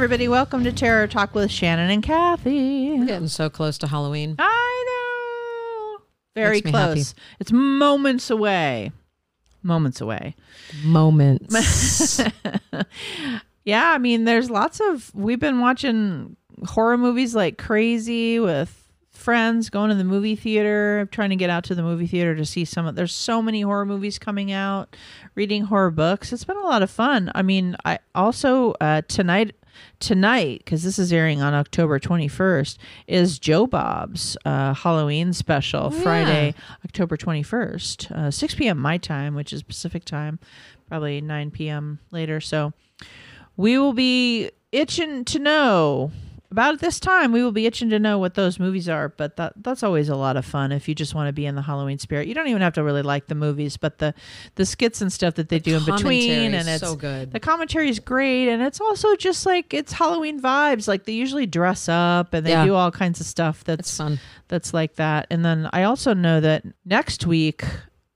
Everybody, welcome to Terror Talk with Shannon and Kathy. We're getting so close to Halloween. I know. Very Makes close. It's moments away. Moments away. Moments. Yeah, I mean, there's lots of. We've been watching horror movies like crazy with friends, going to the movie theater, trying to get out to the movie theater to see some of. There's so many horror movies coming out, reading horror books. It's been a lot of fun. I mean, I also uh, tonight. Tonight, because this is airing on October 21st, is Joe Bob's uh, Halloween special, yeah. Friday, October 21st, uh, 6 p.m. my time, which is Pacific time, probably 9 p.m. later. So, we will be itching to know about this time we will be itching to know what those movies are but that that's always a lot of fun if you just want to be in the halloween spirit you don't even have to really like the movies but the the skits and stuff that they do in between and it's so good. the commentary is great and it's also just like it's halloween vibes like they usually dress up and they Yeah. do all kinds of stuff that's It's fun. that's like that. And then I also know that next week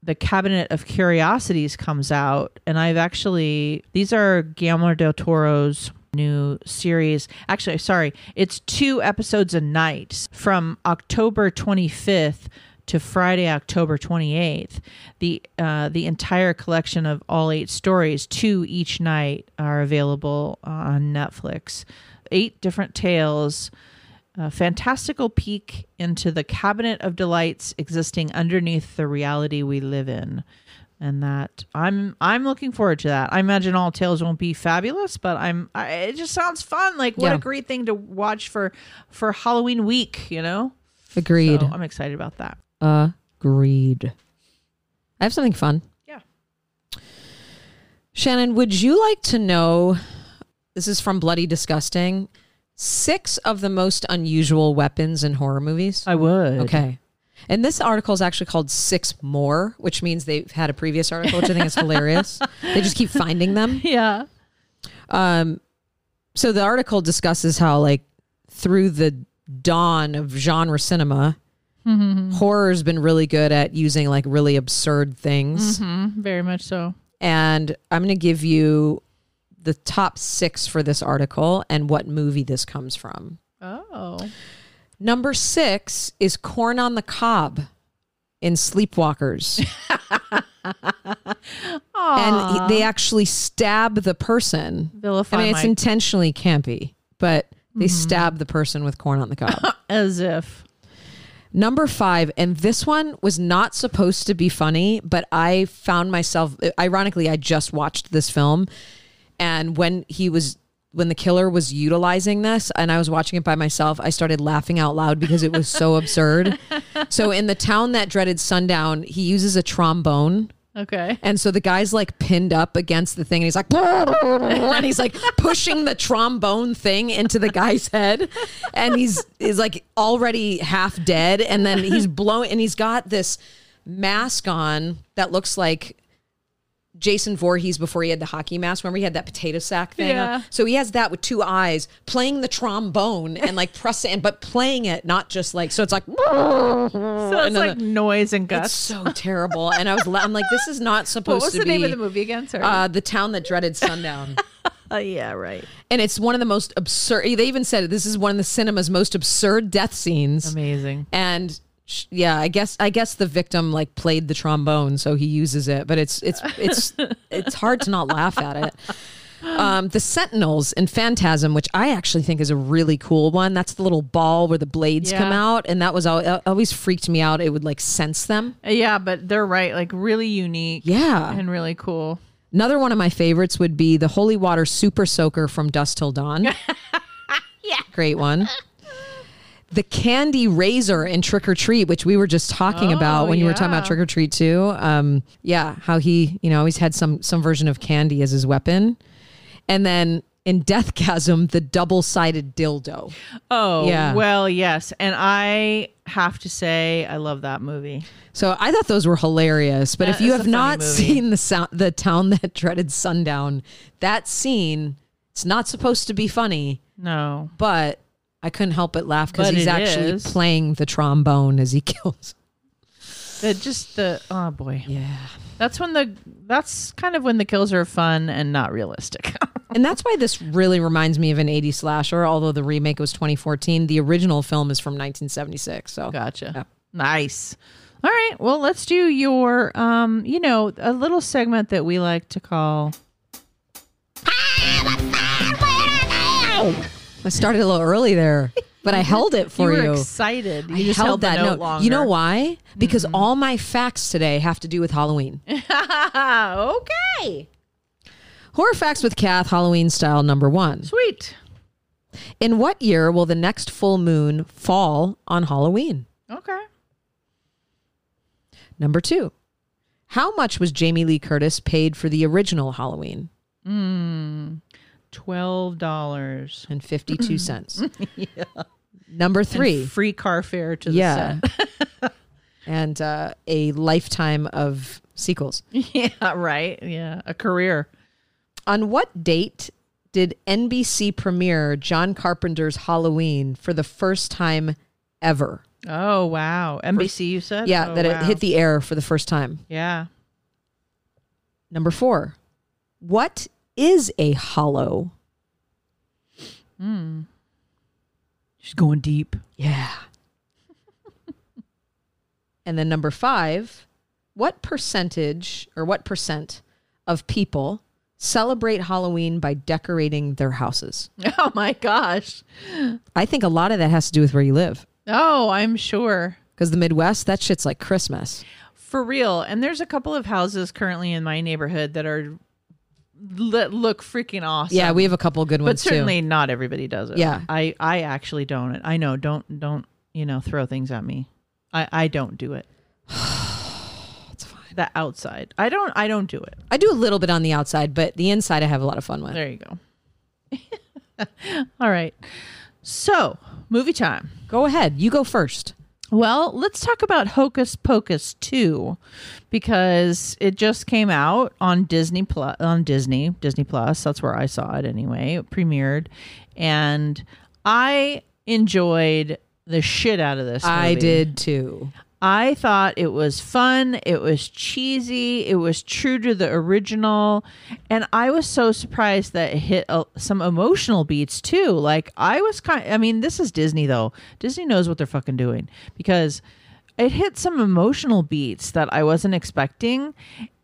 the Cabinet of Curiosities comes out, and I've actually these are Guillermo del Toro's new series. Actually, sorry, it's two episodes a night from October 25th to Friday, October 28th. The uh, the entire collection of all eight stories, two each night, are available on Netflix. Eight different tales a fantastical peek into the cabinet of delights existing underneath the reality we live in and that i'm i'm looking forward to that i imagine all tales won't be fabulous but i'm I, it just sounds fun like what Yeah. a great thing to watch for for halloween week you know Agreed. so i'm excited about that Agreed. I have something fun. Yeah. Shannon, would you like to know? This is from Bloody Disgusting. Six of the most unusual weapons in horror movies. i would Okay. And this article is actually called Six More, which means they've had a previous article, which I think is hilarious. They just keep finding them. yeah Um, so the article discusses how, like, through the dawn of genre cinema, horror's been really good at using like really absurd things. hmm very much so And I'm going to give you the top six for this article and what movie this comes from. oh Number six is Corn on the Cob in Sleepwalkers. and he- they actually stab the person. vilify I mean, it's my- intentionally campy, but they mm-hmm. stab the person with corn on the cob. as if Number five, and this one was not supposed to be funny, but I found myself, ironically, I just watched this film. And when he was, when the killer was utilizing this and I was watching it by myself, I started laughing out loud because it was so absurd. So in the town that dreaded sundown, he uses a trombone. okay And so the guy's like pinned up against the thing, and he's like, and he's like pushing the trombone thing into the guy's head, and he's is like already half dead, and then he's blowing, and he's got this mask on that looks like Jason Voorhees before he had the hockey mask. Remember he had that potato sack thing? Yeah. So he has that with two eyes, playing the trombone and like pressing, but playing it, not just like so. It's like so it's and like noise and it's guts so terrible, and I was I'm like, this is not supposed to be what was to the be. name of the movie again sorry Uh, the town that dreaded sundown. Uh, yeah right and it's one of the most absurd. They even said it, this is one of the cinema's most absurd death scenes. amazing And yeah, I guess I guess the victim like played the trombone, so he uses it. But it's it's it's it's hard to not laugh at it. Um, the Sentinels in Phantasm, which I actually think is a really cool one. That's the little ball where the blades come out, and that was al- it always freaked me out. It would like sense them. Yeah, but they're right. Like really unique. Yeah. And really cool. Another one of my favorites would be the Holy Water Super Soaker from Dusk Till Dawn. Yeah. Great one. The Candy Razor in Trick or Treat, which we were just talking about Oh, when you were talking about Trick or Treat too. Um, yeah, how he, you know, always had some some version of candy as his weapon. And then in Deathgasm, the double sided dildo. Oh, Yeah. well, yes. And I have to say, I love that movie. So I thought those were hilarious. But That if you have not movie. seen the sound, the town that dreaded sundown, that scene, it's not supposed to be funny. No. but I couldn't help but laugh because he's actually is. playing the trombone as he kills. The just the oh boy. Yeah. That's when the that's kind of when the kills are fun and not realistic. and that's why this really reminds me of an 80s slasher, although the remake was 2014. The original film is from 1976. So Gotcha. Yeah. Nice. All right. Well, let's do your, um, you know, a little segment that we like to call. I started a little early there, but I held it for you you. excited. You I just held held that note note. longer. You know why? Because mm-hmm. all my facts today have to do with Halloween. okay. Horror facts with Kath, Halloween style number one. Sweet. In what year will the next full moon fall on Halloween? Okay. Number two. How much was Jamie Lee Curtis paid for the original Halloween? Hmm. Twelve dollars. And 52 cents. Number three. Free car fare to the yeah. set. and uh, a lifetime of sequels. yeah. Right. Yeah. A career. On what date did NBC premiere John Carpenter's Halloween for the first time ever? Oh wow. NBC. You said. Yeah, Oh, that wow. it hit the air for the first time. Yeah. Number four. What is a hollow? Hmm. She's going deep. Yeah. and then number five. What percentage or what percent of people celebrate Halloween by decorating their houses? Oh my gosh. I think a lot of that has to do with where you live. Oh, I'm sure. Because the Midwest, that shit's like Christmas. For real. And there's a couple of houses currently in my neighborhood that are that look freaking awesome. Yeah, we have a couple good ones, but certainly not everybody does it. Yeah. I I actually don't. I know. Don't don't you know throw things at me. I I don't do it. That's fine. The outside. I don't. I don't do it. I do a little bit on the outside, but the inside I have a lot of fun with. There you go. All right. So movie time. Go ahead. You go first. Well, let's talk about Hocus Pocus 2 because it just came out on Disney Plus on Disney, Disney Plus. That's where I saw it anyway. It premiered and I enjoyed the shit out of this I did too. I thought it was fun. It was cheesy. It was true to the original. And I was so surprised that it hit uh, some emotional beats too. Like, I was kind I mean, this is Disney though. Disney knows what they're fucking doing because it hit some emotional beats that I wasn't expecting.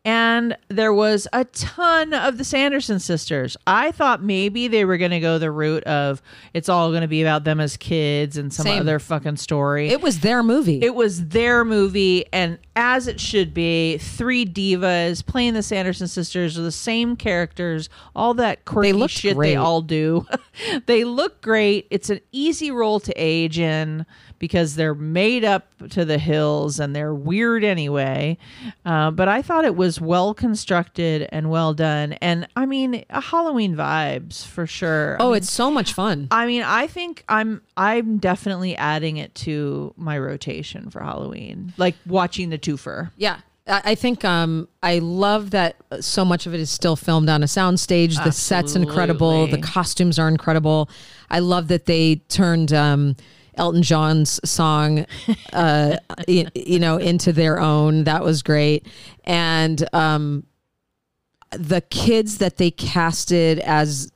And there was a ton of the Sanderson sisters. I thought maybe they were going to go the route of it's all going to be about them as kids and some Same. other fucking story. It was their movie. It was their movie, and as it should be, three divas playing the Sanderson sisters are the same characters, all that quirky looked shit great. they all do. they look great. It's an easy role to age in because they're made up to the hills and they're weird anyway. Uh, but I thought it was well constructed and well done, and I mean, a Halloween vibes for sure. I oh, mean, it's so much fun. I mean, I think I'm I'm definitely adding it to my rotation for Halloween, like watching the twofer. Yeah. I I think um, I love that so much of it is still filmed on a soundstage. The set's incredible. The costumes are incredible. I love that they turned um, Elton John's song, uh, y- you know, into their own. That was great. And um, the kids that they casted as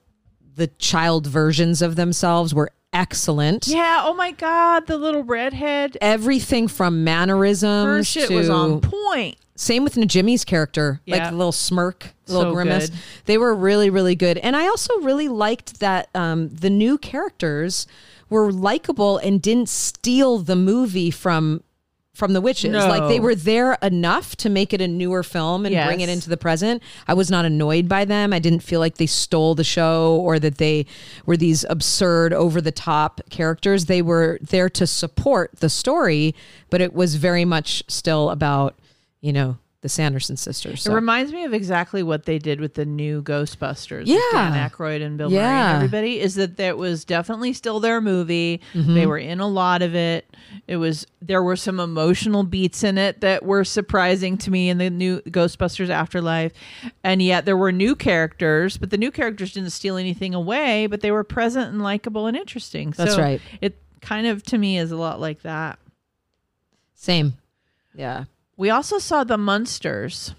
the child versions of themselves were excellent. Yeah. Oh my God, the little redhead. Everything from mannerisms Her shit to was on point. same with Najimy's character, like the little smirk, little So grimace. good. They were really, really good. And I also really liked that um, the new characters were likable and didn't steal the movie from from the witches. No. Like they were there enough to make it a newer film and bring it into the present. I was not annoyed by them. I didn't feel like they stole the show or that they were these absurd, over the top characters. They were there to support the story, but it was very much still about, you know, the Sanderson sisters. It reminds me of exactly what they did with the new Ghostbusters. with Yeah. Dan Aykroyd and Bill Murray Yeah. and everybody. Is that that was definitely still their movie. Mm-hmm. They were in a lot of it. It was there were some emotional beats in it that were surprising to me in the new Ghostbusters Afterlife, and yet there were new characters. But the new characters didn't steal anything away. But they were present and likable and interesting. That's so right. It kind of to me is a lot like that. Same. Yeah. We also saw the Munsters.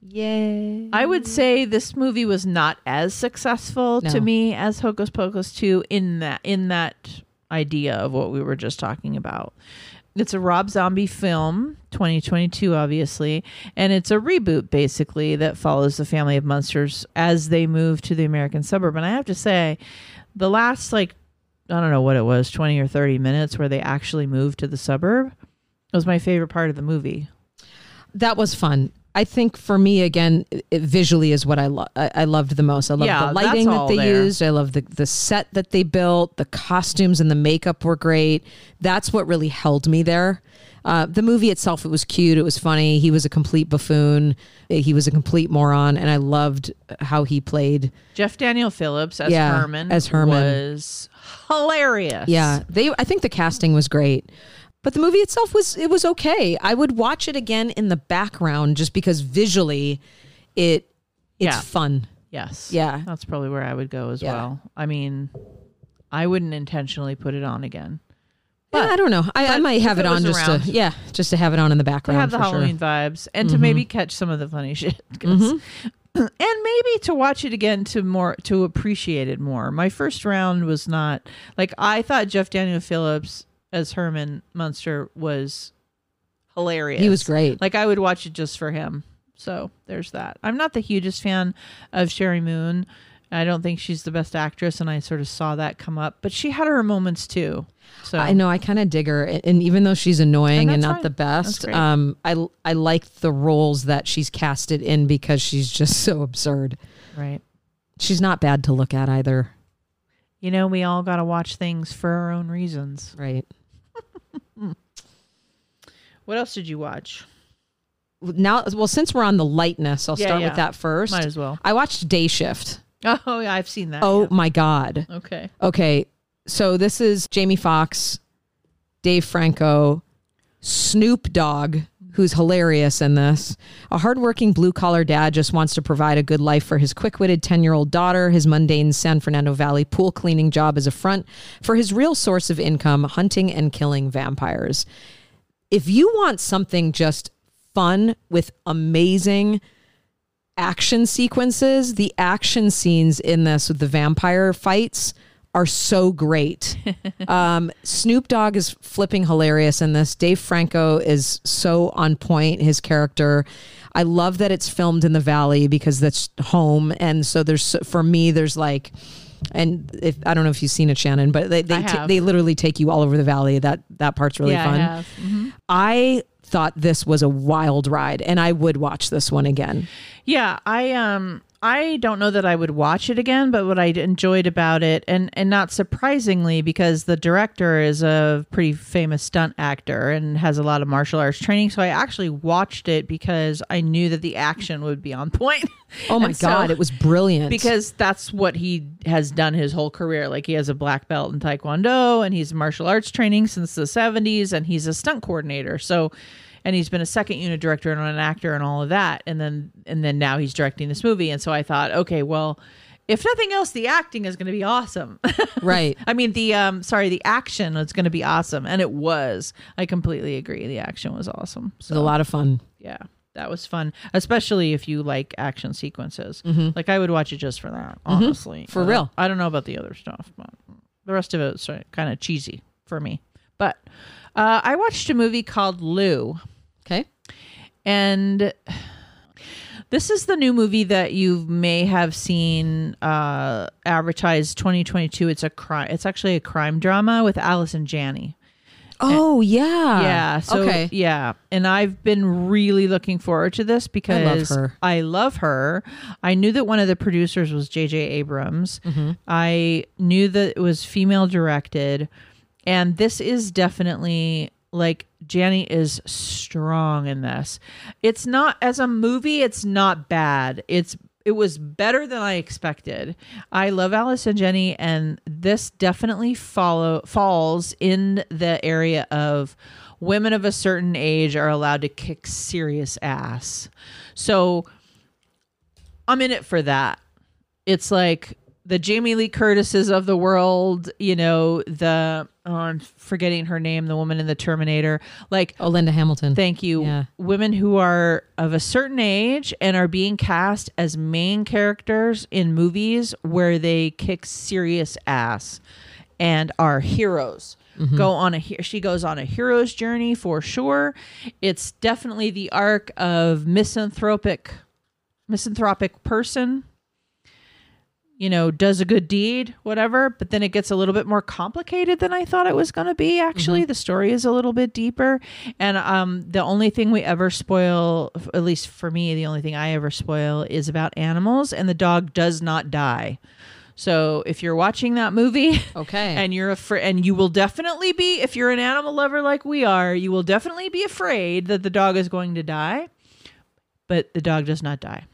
Yay. I would say this movie was not as successful to me as Hocus Pocus 2 in that in that idea of what we were just talking about. It's a Rob Zombie film, 2022 obviously, and it's a reboot basically that follows the family of monsters as they move to the American suburb. And I have to say, the last like I don't know what it was, 20 or 30 minutes where they actually moved to the suburb was my favorite part of the movie. That was fun. I think for me again, it visually is what I love. I, I loved the most. I love Yeah, the lighting that they there. used. I love the the set that they built. The costumes and the makeup were great. That's what really held me there. Uh, the movie itself, it was cute. It was funny. He was a complete buffoon. He was a complete moron, and I loved how he played. Jeff Daniel Phillips as Yeah, Herman as Herman. was hilarious. Yeah, they. I think the casting was great, but the movie itself was it was okay. I would watch it again in the background just because visually, it it's Yeah. fun. Yes. Yeah. That's probably where I would go as Yeah. well. I mean, I wouldn't intentionally put it on again. yeah, I don't know. I, I might have it it on just around- to yeah, just to have it on in the background. To have the Halloween sure. Mm-hmm. vibes and to maybe catch some of the funny shit. 'cause- and maybe to watch it again to more to appreciate it more. My first round was not like I thought Jeff Daniel Phillips as Herman Munster was hilarious. He was great. Like I would watch it just for him. So there's that. I'm not the hugest fan of Sheri Moon. I don't think she's the best actress, and I sort of saw that come up. But she had her moments too. So I know I kind of dig her, and and even though she's annoying And and, not fine. the best, um, I I like the roles that she's casted in because she's just so absurd. right. She's not bad to look at either, You know, we all got to watch things for our own reasons. right? What else did you watch? Now, well, since we're on the lightness, I'll Yeah, start yeah. with that first. Might as well. I watched Day Shift. Oh, yeah, I've seen that. Oh yeah. my god. okay. Okay, so this is Jamie Foxx, Dave Franco, Snoop Dogg, who's hilarious in this. A hardworking blue collar dad just wants to provide a good life for his quick witted 10 year old daughter. His mundane San Fernando Valley pool cleaning job is a front for his real source of income hunting and killing vampires. If you want something just fun with amazing action sequences, the action scenes in this with the vampire fights are so great. um, Snoop Dogg is flipping hilarious in this. Dave Franco is so on point. His character. I love that it's filmed in the valley because that's home, and so there's for me there's like. And if I don't know if you've seen it, Shannon, but they they, have. they literally take you all over the valley. That that part's really yeah, fun. I. Mhm. I thought this was a wild ride, and I would watch this one again. Yeah, I um I don't know that I would watch it again, but what I enjoyed about it and and not surprisingly because the director is a pretty famous stunt actor and has a lot of martial arts training, so I actually watched it because I knew that the action would be on point. Oh my so- god, it was brilliant. because that's what he has done his whole career. Like he has a black belt in Taekwondo and he's martial arts training since the 70s and he's a stunt coordinator. So and he's been a second unit director and an actor and all of that. And then and then now he's directing this movie. And so I thought, okay, well, if nothing else, the acting is going to be awesome. right. I mean, the um, sorry, the action is going to be awesome, and it was. I completely agree. The action was awesome. It was a lot of fun. Yeah, that was fun, especially if you like action sequences. Like I would watch it just for that, honestly. Mm-hmm. For Uh, real. I don't know about the other stuff, but the rest of it's kind of cheesy for me. But uh, I watched a movie called Lou, Okay. and this is the new movie that you may have seen uh, advertised 2022. It's a crime. It's actually a crime drama with Allison Janney. Oh yeah. Yeah. So okay. yeah, and I've been really looking forward to this because I love her. I love her. I knew that one of the producers was J.J. Abrams. Mm-hmm. I knew that it was female directed, and this is definitely like Janney is strong in this. It's not as a movie. It's not bad. It's it was better than I expected. I love Allison Janney, and this definitely follow falls in the area of women of a certain age are allowed to kick serious ass. So I'm in it for that. It's like the Jamie Lee Curtises of the world, you know, the oh, I'm forgetting her name, the woman in the Terminator. Like Oh, Linda Hamilton. Thank you. Yeah. Women who are of a certain age and are being cast as main characters in movies where they kick serious ass and are heroes. Mm-hmm. Go on a she goes on a hero's journey for sure. It's definitely the arc of misanthropic misanthropic person you know, does a good deed, whatever, but then it gets a little bit more complicated than I thought it was going to be. Actually, the story is a little bit deeper, and um, the only thing we ever spoil, at least for me, the only thing I ever spoil is about animals, and the dog does not die. So if you're watching that movie, Okay. and you're afraid, and you will definitely be, if you're an animal lover like we are, you will definitely be afraid that the dog is going to die, but the dog does not die.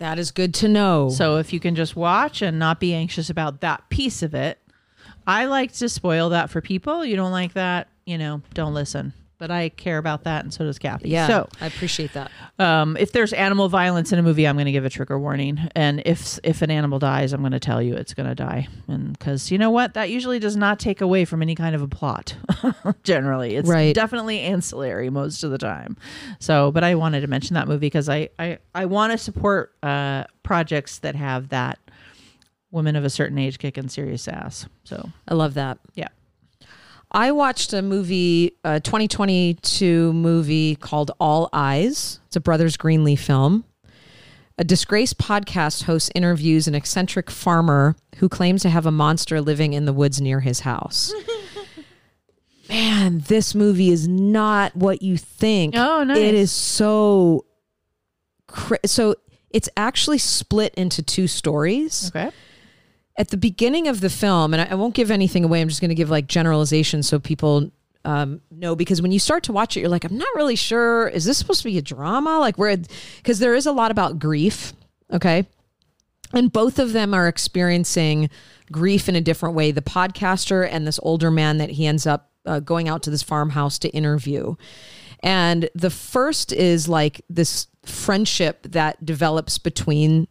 That is good to know. So if you can just watch and not be anxious about that piece of it, I like to spoil that for people. You don't like that, you know, don't listen. But I care about that, and so does Kathy. yeah, So I appreciate that. um, if there's animal violence in a movie, I'm going to give a trigger warning, and if if an animal dies, I'm going to tell you it's going to die, and because you know what, that usually does not take away from any kind of a plot. Generally, it's Right. definitely ancillary most of the time. So, but I wanted to mention that movie because I I I want to support uh, projects that have that women of a certain age kicking serious ass. So I love that. yeah, I watched a movie, a 2022 movie called All Eyes. It's a Brothers Greenlee film. A disgraced podcast host interviews an eccentric farmer who claims to have a monster living in the woods near his house. Man, this movie is not what you think. Oh, nice. It is so. Cra- so it's actually split into two stories okay, at the beginning of the film, and I, I won't give anything away. I'm just going to give like generalizations so people um, know because when you start to watch it, you're like, I'm not really sure. Is this supposed to be a drama? Like where? Because there is a lot about grief. Okay, and both of them are experiencing grief in a different way. The podcaster and this older man that he ends up uh, going out to this farmhouse to interview. And the first is like this friendship that develops between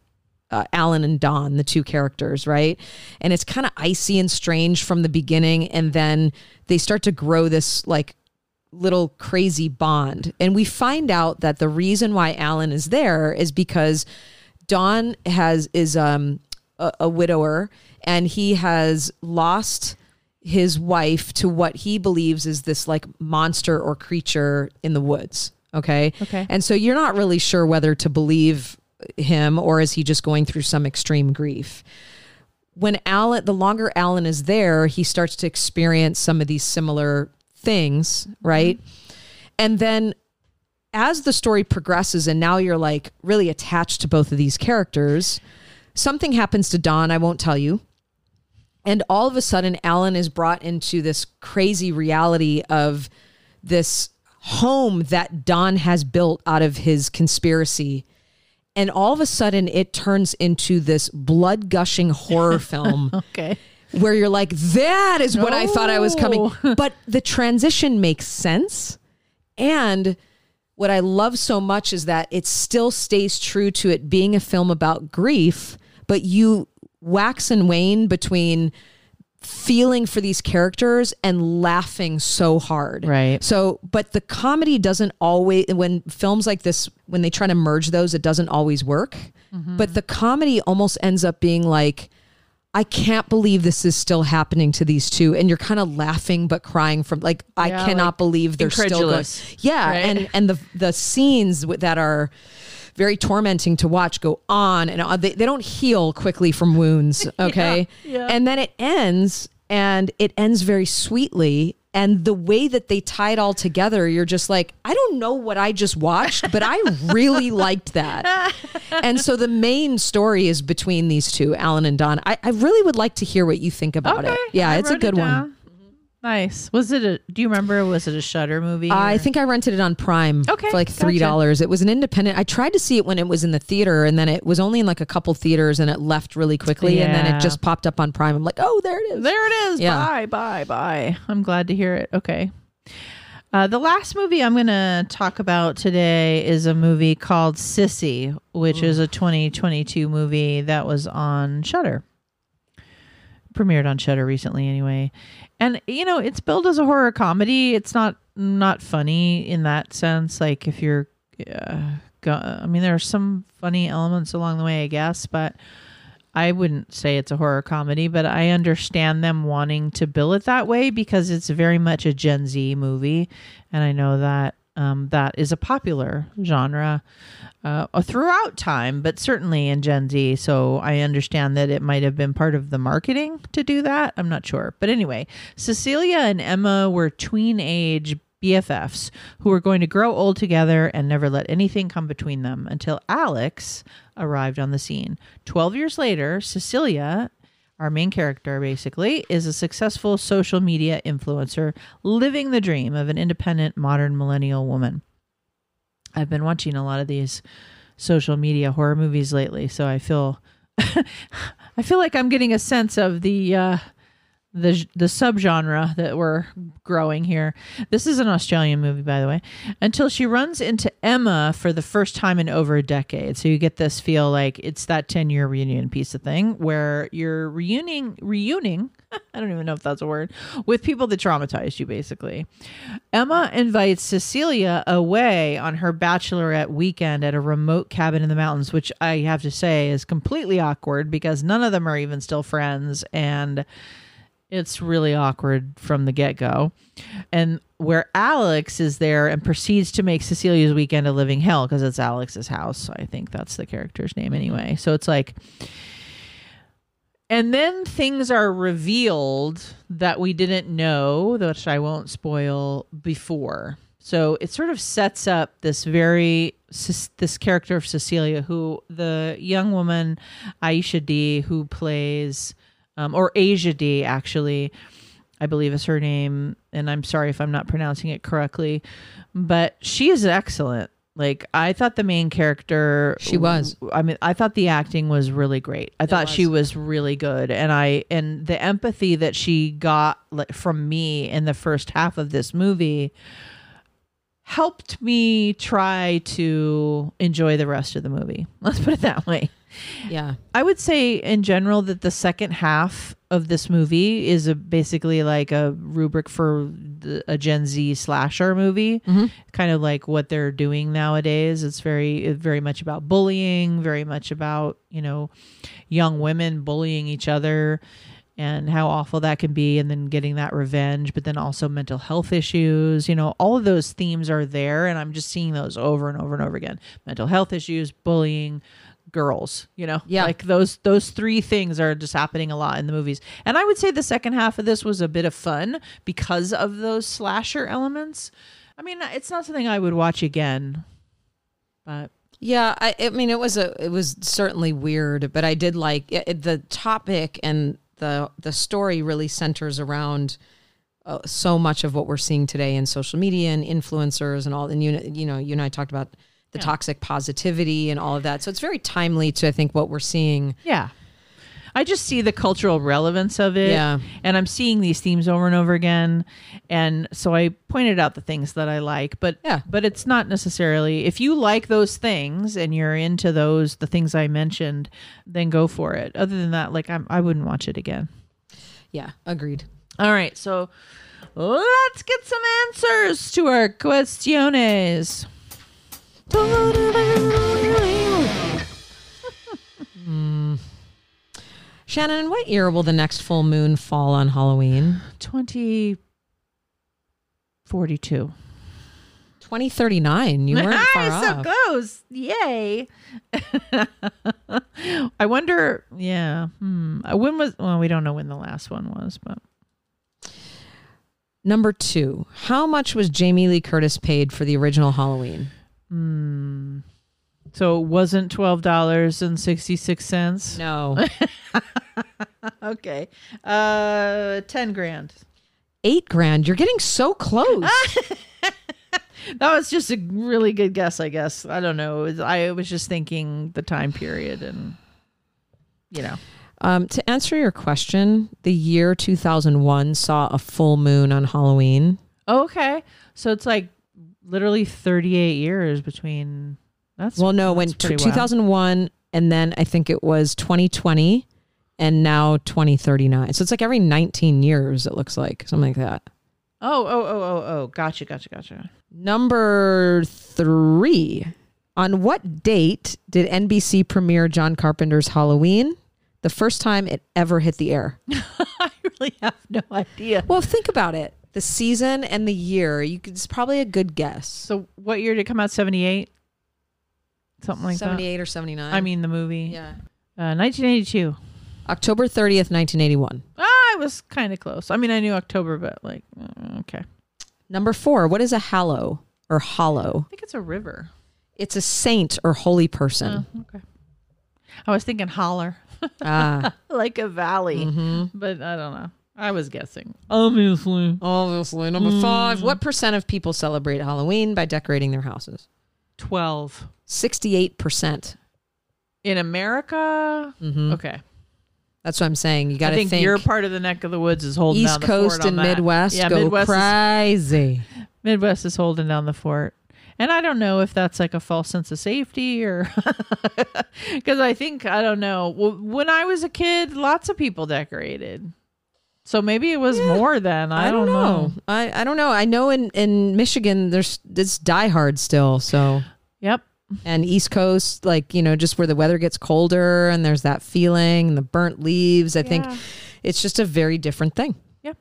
uh, Alan and Don, the two characters, right? And it's kind of icy and strange from the beginning. And then they start to grow this like little crazy bond. And we find out that the reason why Alan is there is because Don has is um a, a widower and he has lost his wife to what he believes is this like monster or creature in the woods. Okay. Okay. And so you're not really sure whether to believe him or is he just going through some extreme grief. When Alan, the longer Alan is there, he starts to experience some of these similar things, right? Mm-hmm. And then as the story progresses and now you're like really attached to both of these characters, something happens to Don, I won't tell you. And all of a sudden, Alan is brought into this crazy reality of this home that Don has built out of his conspiracy. And all of a sudden, it turns into this blood gushing horror film okay, where you're like, that is what I thought I was coming. But the transition makes sense. And what I love so much is that it still stays true to it being a film about grief, but you wax and wane between feeling for these characters and laughing so hard. Right. So, but the comedy doesn't always, when films like this, when they try to merge those, it doesn't always work. Mm-hmm. But the comedy almost ends up being like, I can't believe this is still happening to these two. And you're kind of laughing but crying from like, I cannot like believe they're still going. Yeah. right? And, and the, the scenes that are very tormenting to watch go on and on. They, they don't heal quickly from wounds. Okay. yeah. And then it ends and it ends very sweetly. And the way that they tie it all together, you're just like, I don't know what I just watched, but I really liked that. And so the main story is between these two, Alan and Don. I, I really would like to hear what you think about okay. it. Yeah, I it's a wrote it good one. Nice. Was it a? Do you remember? Was it a Shudder movie? I or- think I rented it on Prime Okay, for like three dollars. It was an independent. I tried to see it when it was in the theater, and then it was only in like a couple theaters, and it left really quickly, yeah. and then it just popped up on Prime. I'm like, oh, there it is. There it is. Yeah. Bye, bye, bye. I'm glad to hear it. Okay. Uh, the last movie I'm going to talk about today is a movie called Sissy, which is a 2022 movie that was on Shudder. Premiered on Shudder recently, anyway. And you know, it's billed as a horror comedy. It's not not funny in that sense. Like if you're, uh, go, I mean, there are some funny elements along the way, I guess, but I wouldn't say it's a horror comedy, but I understand them wanting to bill it that way because it's very much a Gen Z movie, and I know that um, that is a popular genre uh, throughout time, but certainly in Gen Z. So I understand that it might have been part of the marketing to do that. I'm not sure, but anyway, Cecilia and Emma were tween age BFFs who were going to grow old together and never let anything come between them until Alex arrived on the scene. 12 years later, Cecilia, our main character basically, is a successful social media influencer living the dream of an independent modern millennial woman. I've been watching a lot of these social media horror movies lately, so I feel I feel like I'm getting a sense of the uh the the subgenre that we're growing here. This is an Australian movie, by the way. Until she runs into Emma for the first time in over a decade, so you get this feel like it's that ten year reunion piece of thing where you're reuniting, reuniting. I don't even know if that's a word with people that traumatized you. Basically, Emma invites Cecilia away on her bachelorette weekend at a remote cabin in the mountains, which I have to say is completely awkward because none of them are even still friends and it's really awkward from the get go. And where Alex is there and proceeds to make Cecilia's weekend a living hell because it's Alex's house. I think that's the character's name anyway. So it's like, and then things are revealed that we didn't know, which I won't spoil before. So it sort of sets up this very this character of Cecilia, who the young woman Aisha Dee, who plays um, or Asia D, actually, I believe is her name. And I'm sorry if I'm not pronouncing it correctly, but she is excellent. Like I thought the main character She was. I mean I thought the acting was really great. I thought she was really good and I and the empathy that she got like, from me in the first half of this movie helped me try to enjoy the rest of the movie. Let's put it that way. Yeah. I would say in general that the second half of this movie is a, basically like a rubric for the, a Gen Z slasher movie, mm-hmm. kind of like what they're doing nowadays. It's very very much about bullying, very much about you know young women bullying each other and how awful that can be and then getting that revenge but then also mental health issues you know all of those themes are there and i'm just seeing those over and over and over again mental health issues bullying girls you know Yeah. like those those three things are just happening a lot in the movies and i would say the second half of this was a bit of fun because of those slasher elements i mean it's not something i would watch again but Yeah, I, I mean, it was a, it was certainly weird, but I did like it, the topic and the the story really centers around uh, so much of what we're seeing today in social media and influencers and all. And you, you know, you and I talked about the toxic positivity and all of that. So it's very timely to I think what we're seeing. Yeah. I just see the cultural relevance of it. Yeah. And I'm seeing these themes over and over again. And so I pointed out the things that I like. But Yeah. but it's not necessarily if you like those things and you're into those the things I mentioned, then go for it. Other than that, like I'm I wouldn't watch it again. Yeah, agreed. All right, so let's get some answers to our questiones. Shannon, what year will the next full moon fall on Halloween? 2042. 2039. You weren't far so off. close. Yay. I wonder, yeah. Hmm. Uh, When was, well, we don't know when the last one was, but Number two, how much was Jamie Lee Curtis paid for the original Halloween? Hmm. So it wasn't $12.66. No. Okay. Uh, 10 grand. Eight grand. You're getting so close. That was just a really good guess, I guess. I don't know. Was- I was just thinking the time period and, you know. um, to answer your question, the year 2001 saw a full moon on Halloween. Okay. So it's like literally 38 years between. That's Well, no, when t- pretty wild. 2001 and then I think it was 2020 and now 2039. So it's like every 19 years it looks like, something like that. Oh, oh, oh, oh, oh. Gotcha, gotcha, gotcha. Number 3. On what date did NBC premiere John Carpenter's Halloween? The first time it ever hit the air. I really have no idea. Well, think about it. The season and the year, you could, it's probably a good guess. So what year did it come out? 78? Something like 78 or 79. I mean, the movie. yeah. Uh, 1982. October 30th, 1981. Ah, I was kind of close. I mean, I knew October, but like, uh, okay. Number 4, what is a hallow or hollow? I think it's a river. It's a saint or holy person. Oh, okay. I was thinking holler, ah, like a valley, mhm. but I don't know. I was guessing. Obviously. obviously. Number five, what percent of people celebrate Halloween by decorating their houses? 12. 68%. In America? Mm-hmm. Okay. That's what I'm saying. You got I to think, think, your part of the neck of the woods is holding down East the Coast fort on and that. Midwest Yeah, go Midwest is, crazy. Midwest is holding down the fort. And I don't know if that's like a false sense of safety or because I think, I don't know. When I was a kid, lots of people decorated. So maybe it was more then. I, don't know. I, I don't know. I know in, in Michigan, there's it's die hard still. So, Yep. and East Coast, like, you know, just where the weather gets colder and there's that feeling and the burnt leaves. I think it's just a very different thing. Yep.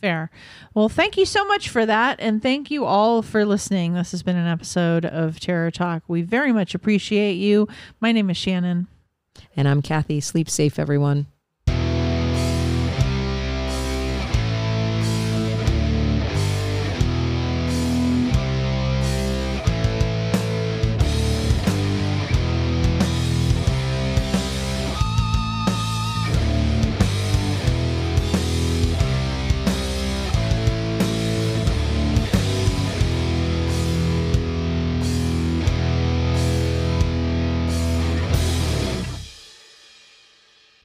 Fair. Well, thank you so much for that. And thank you all for listening. This has been an episode of Terror Talk. We very much appreciate you. My name is Shannon. And I'm Kathy. Sleep safe, everyone.